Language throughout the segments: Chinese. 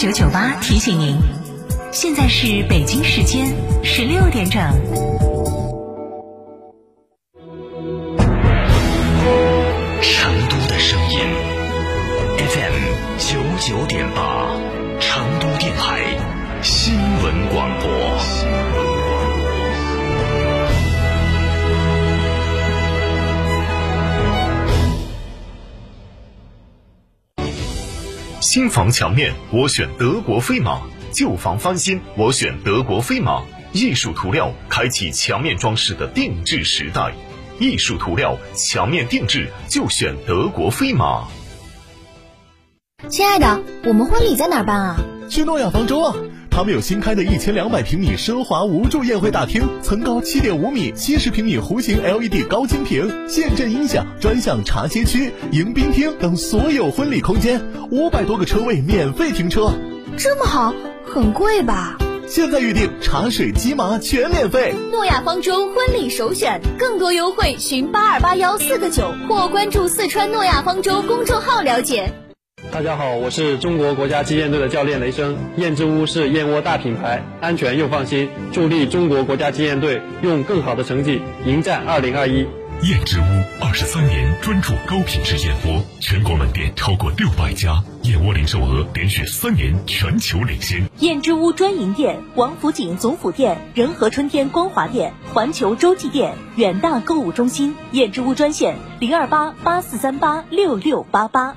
九九八提醒您，现在是北京时间十六点整。新房墙面，我选德国飞马；旧房翻新，我选德国飞马。艺术涂料开启墙面装饰的定制时代，艺术涂料墙面定制就选德国飞马。亲爱的，我们婚礼在哪儿办啊？去诺亚方舟啊！他们有新开的一千两百平米奢华无柱宴会大厅，层高七点五米，七十平米弧形 LED 高清屏，现阵音响，专项茶歇区、迎宾厅等所有婚礼空间，五百多个车位免费停车。这么好，很贵吧？现在预定茶水鸡麻全免费。诺亚方舟婚礼首选，更多优惠寻八二八幺四个九或关注四川诺亚方舟公众号了解。大家好，我是中国国家击剑队的教练雷声。燕之屋是燕窝大品牌，安全又放心，助力中国国家击剑队用更好的成绩迎战二零二一。燕之屋二十三年专注高品质燕窝，全国门店超过六百家，燕窝零售额连续三年全球领先。燕之屋专营店：王府井总府店、仁和春天光华店、环球洲际店、远大购物中心。燕之屋专线：零二八八四三八六六八八。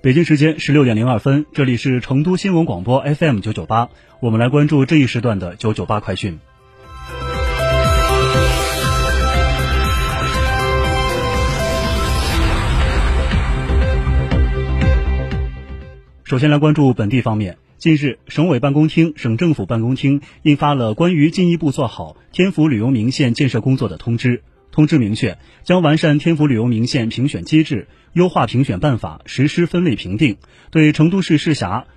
北京时间十六点零二分，这里是成都新闻广播 FM 九九八，我们来关注这一时段的九九八快讯。首先来关注本地方面，近日，省委办公厅、省政府办公厅印发了关于进一步做好天府旅游名县建设工作的通知。通知明确，将完善天府旅游名县评选机制，优化评选办法，实施分类评定，对成都市市辖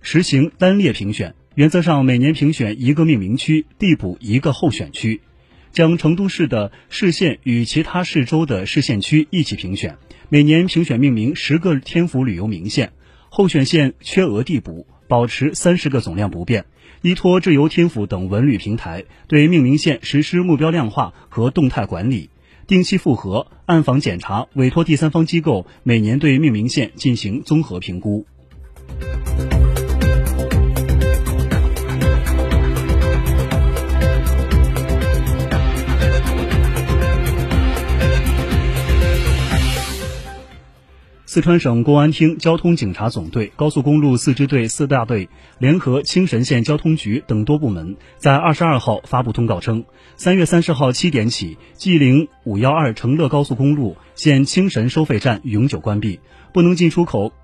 实行单列评选，原则上每年评选一个命名区，递补一个候选区，将成都市的市县与其他市州的市县区一起评选，每年评选命名十个天府旅游名县，候选县缺额递补，保持三十个总量不变。依托智游天府等文旅平台，对命名线实施目标量化和动态管理，定期复核、暗访检查，委托第三方机构每年对命名线进行综合评估。四川省公安厅交通警察总队、高速公路四支队四大队联合青神县交通局等多部门，在二十二号发布通告称，三月三十号七点起，G 零五幺二成乐高速公路现青神收费站永久关闭，不能进出口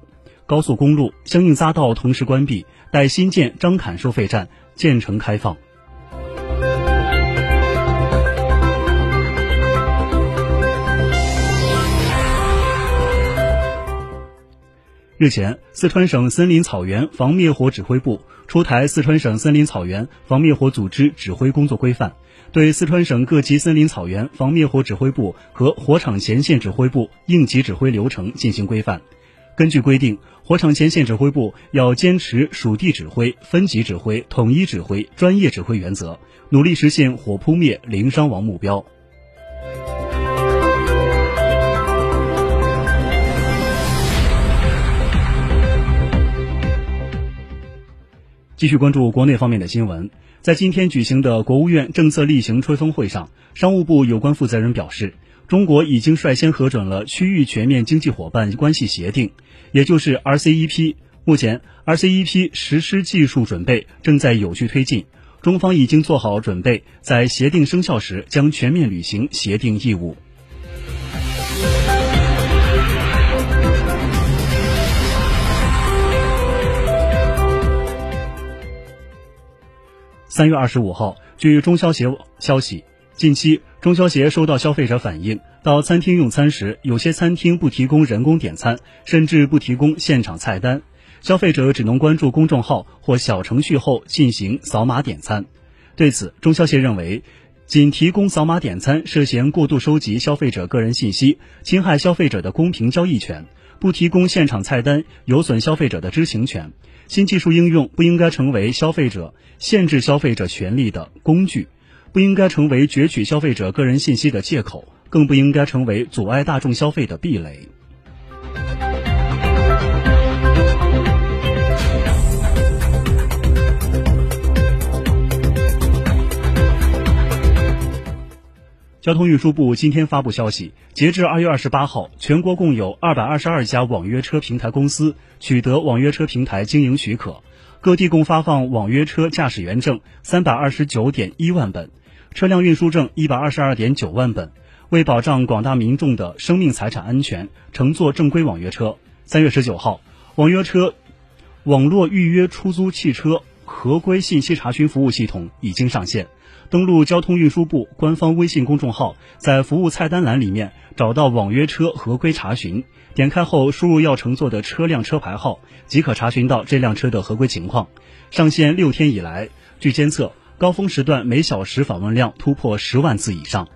高速公路相应匝道同时关闭，待新建张坎收费站建成开放。日前，四川省森林草原防灭火指挥部出台《四川省森林草原防灭火组织指挥工作规范》，对四川省各级森林草原防灭火指挥部和火场前线指挥部应急指挥流程进行规范。根据规定，火场前线指挥部要坚持属地指挥、分级指挥、统一指挥、专业指挥原则，努力实现火扑灭、零伤亡目标。继续关注国内方面的新闻，在今天举行的国务院政策例行吹风会上，商务部有关负责人表示，中国已经率先核准了区域全面经济伙伴关系协定，也就是 RCEP。目前，RCEP 实施技术准备正在有序推进，中方已经做好准备，在协定生效时将全面履行协定义务。三月二十五号，据中消协消息，近期中消协收到消费者反映，到餐厅用餐时，有些餐厅不提供人工点餐，甚至不提供现场菜单，消费者只能关注公众号或小程序后进行扫码点餐。对此，中消协认为，仅提供扫码点餐涉嫌过度收集消费者个人信息，侵害消费者的公平交易权；不提供现场菜单，有损消费者的知情权。新技术应用不应该成为消费者限制消费者权利的工具，不应该成为攫取消费者个人信息的借口，更不应该成为阻碍大众消费的壁垒。交通运输部今天发布消息，截至二月二十八号，全国共有二百二十二家网约车平台公司取得网约车平台经营许可，各地共发放网约车驾驶员证三百二十九点一万本，车辆运输证一百二十二点九万本。为保障广大民众的生命财产安全，乘坐正规网约车。三月十九号，网约车网络预约出租汽车合规信息查询服务系统已经上线。登录交通运输部官方微信公众号，在服务菜单栏里面找到网约车合规查询，点开后输入要乘坐的车辆车牌号，即可查询到这辆车的合规情况。上线六天以来，据监测，高峰时段每小时访问量突破十万次以上。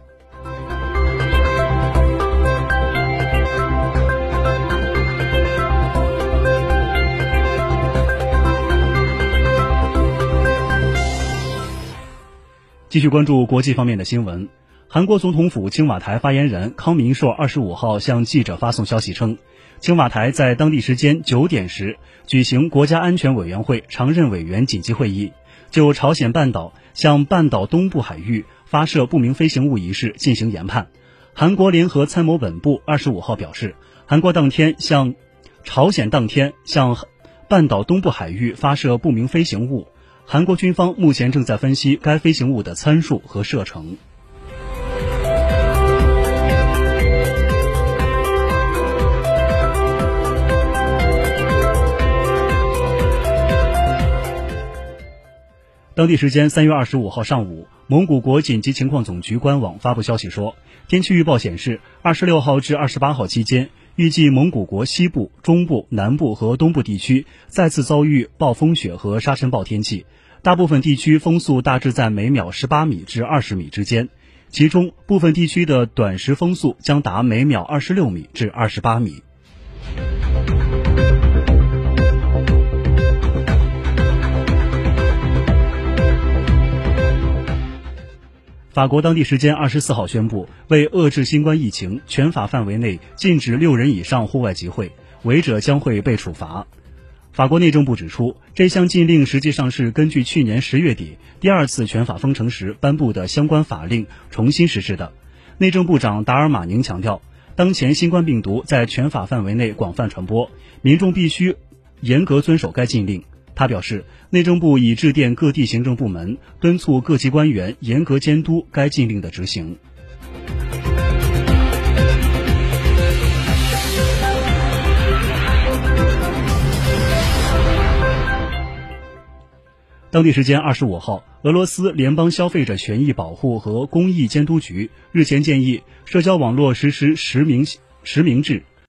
继续关注国际方面的新闻。韩国总统府青瓦台发言人康明硕二十五号向记者发送消息称，青瓦台在当地时间九点时举行国家安全委员会常任委员紧急会议，就朝鲜半岛向半岛东部海域发射不明飞行物一事进行研判。韩国联合参谋本部二十五号表示，韩国当天向朝鲜当天向半岛东部海域发射不明飞行物。韩国军方目前正在分析该飞行物的参数和射程。当地时间三月二十五号上午，蒙古国紧急情况总局官网发布消息说，天气预报显示，二十六号至二十八号期间，预计蒙古国西部、中部、南部和东部地区再次遭遇暴风雪和沙尘暴天气。大部分地区风速大致在每秒十八米至二十米之间，其中部分地区的短时风速将达每秒二十六米至二十八米。法国当地时间二十四号宣布，为遏制新冠疫情，全法范围内禁止六人以上户外集会，违者将会被处罚。法国内政部指出，这项禁令实际上是根据去年十月底第二次全法封城时颁布的相关法令重新实施的。内政部长达尔马宁强调，当前新冠病毒在全法范围内广泛传播，民众必须严格遵守该禁令。他表示，内政部已致电各地行政部门，敦促各级官员严格监督该禁令的执行。当地时间二十五号，俄罗斯联邦消费者权益保护和公益监督局日前建议，社交网络实施实名实名制，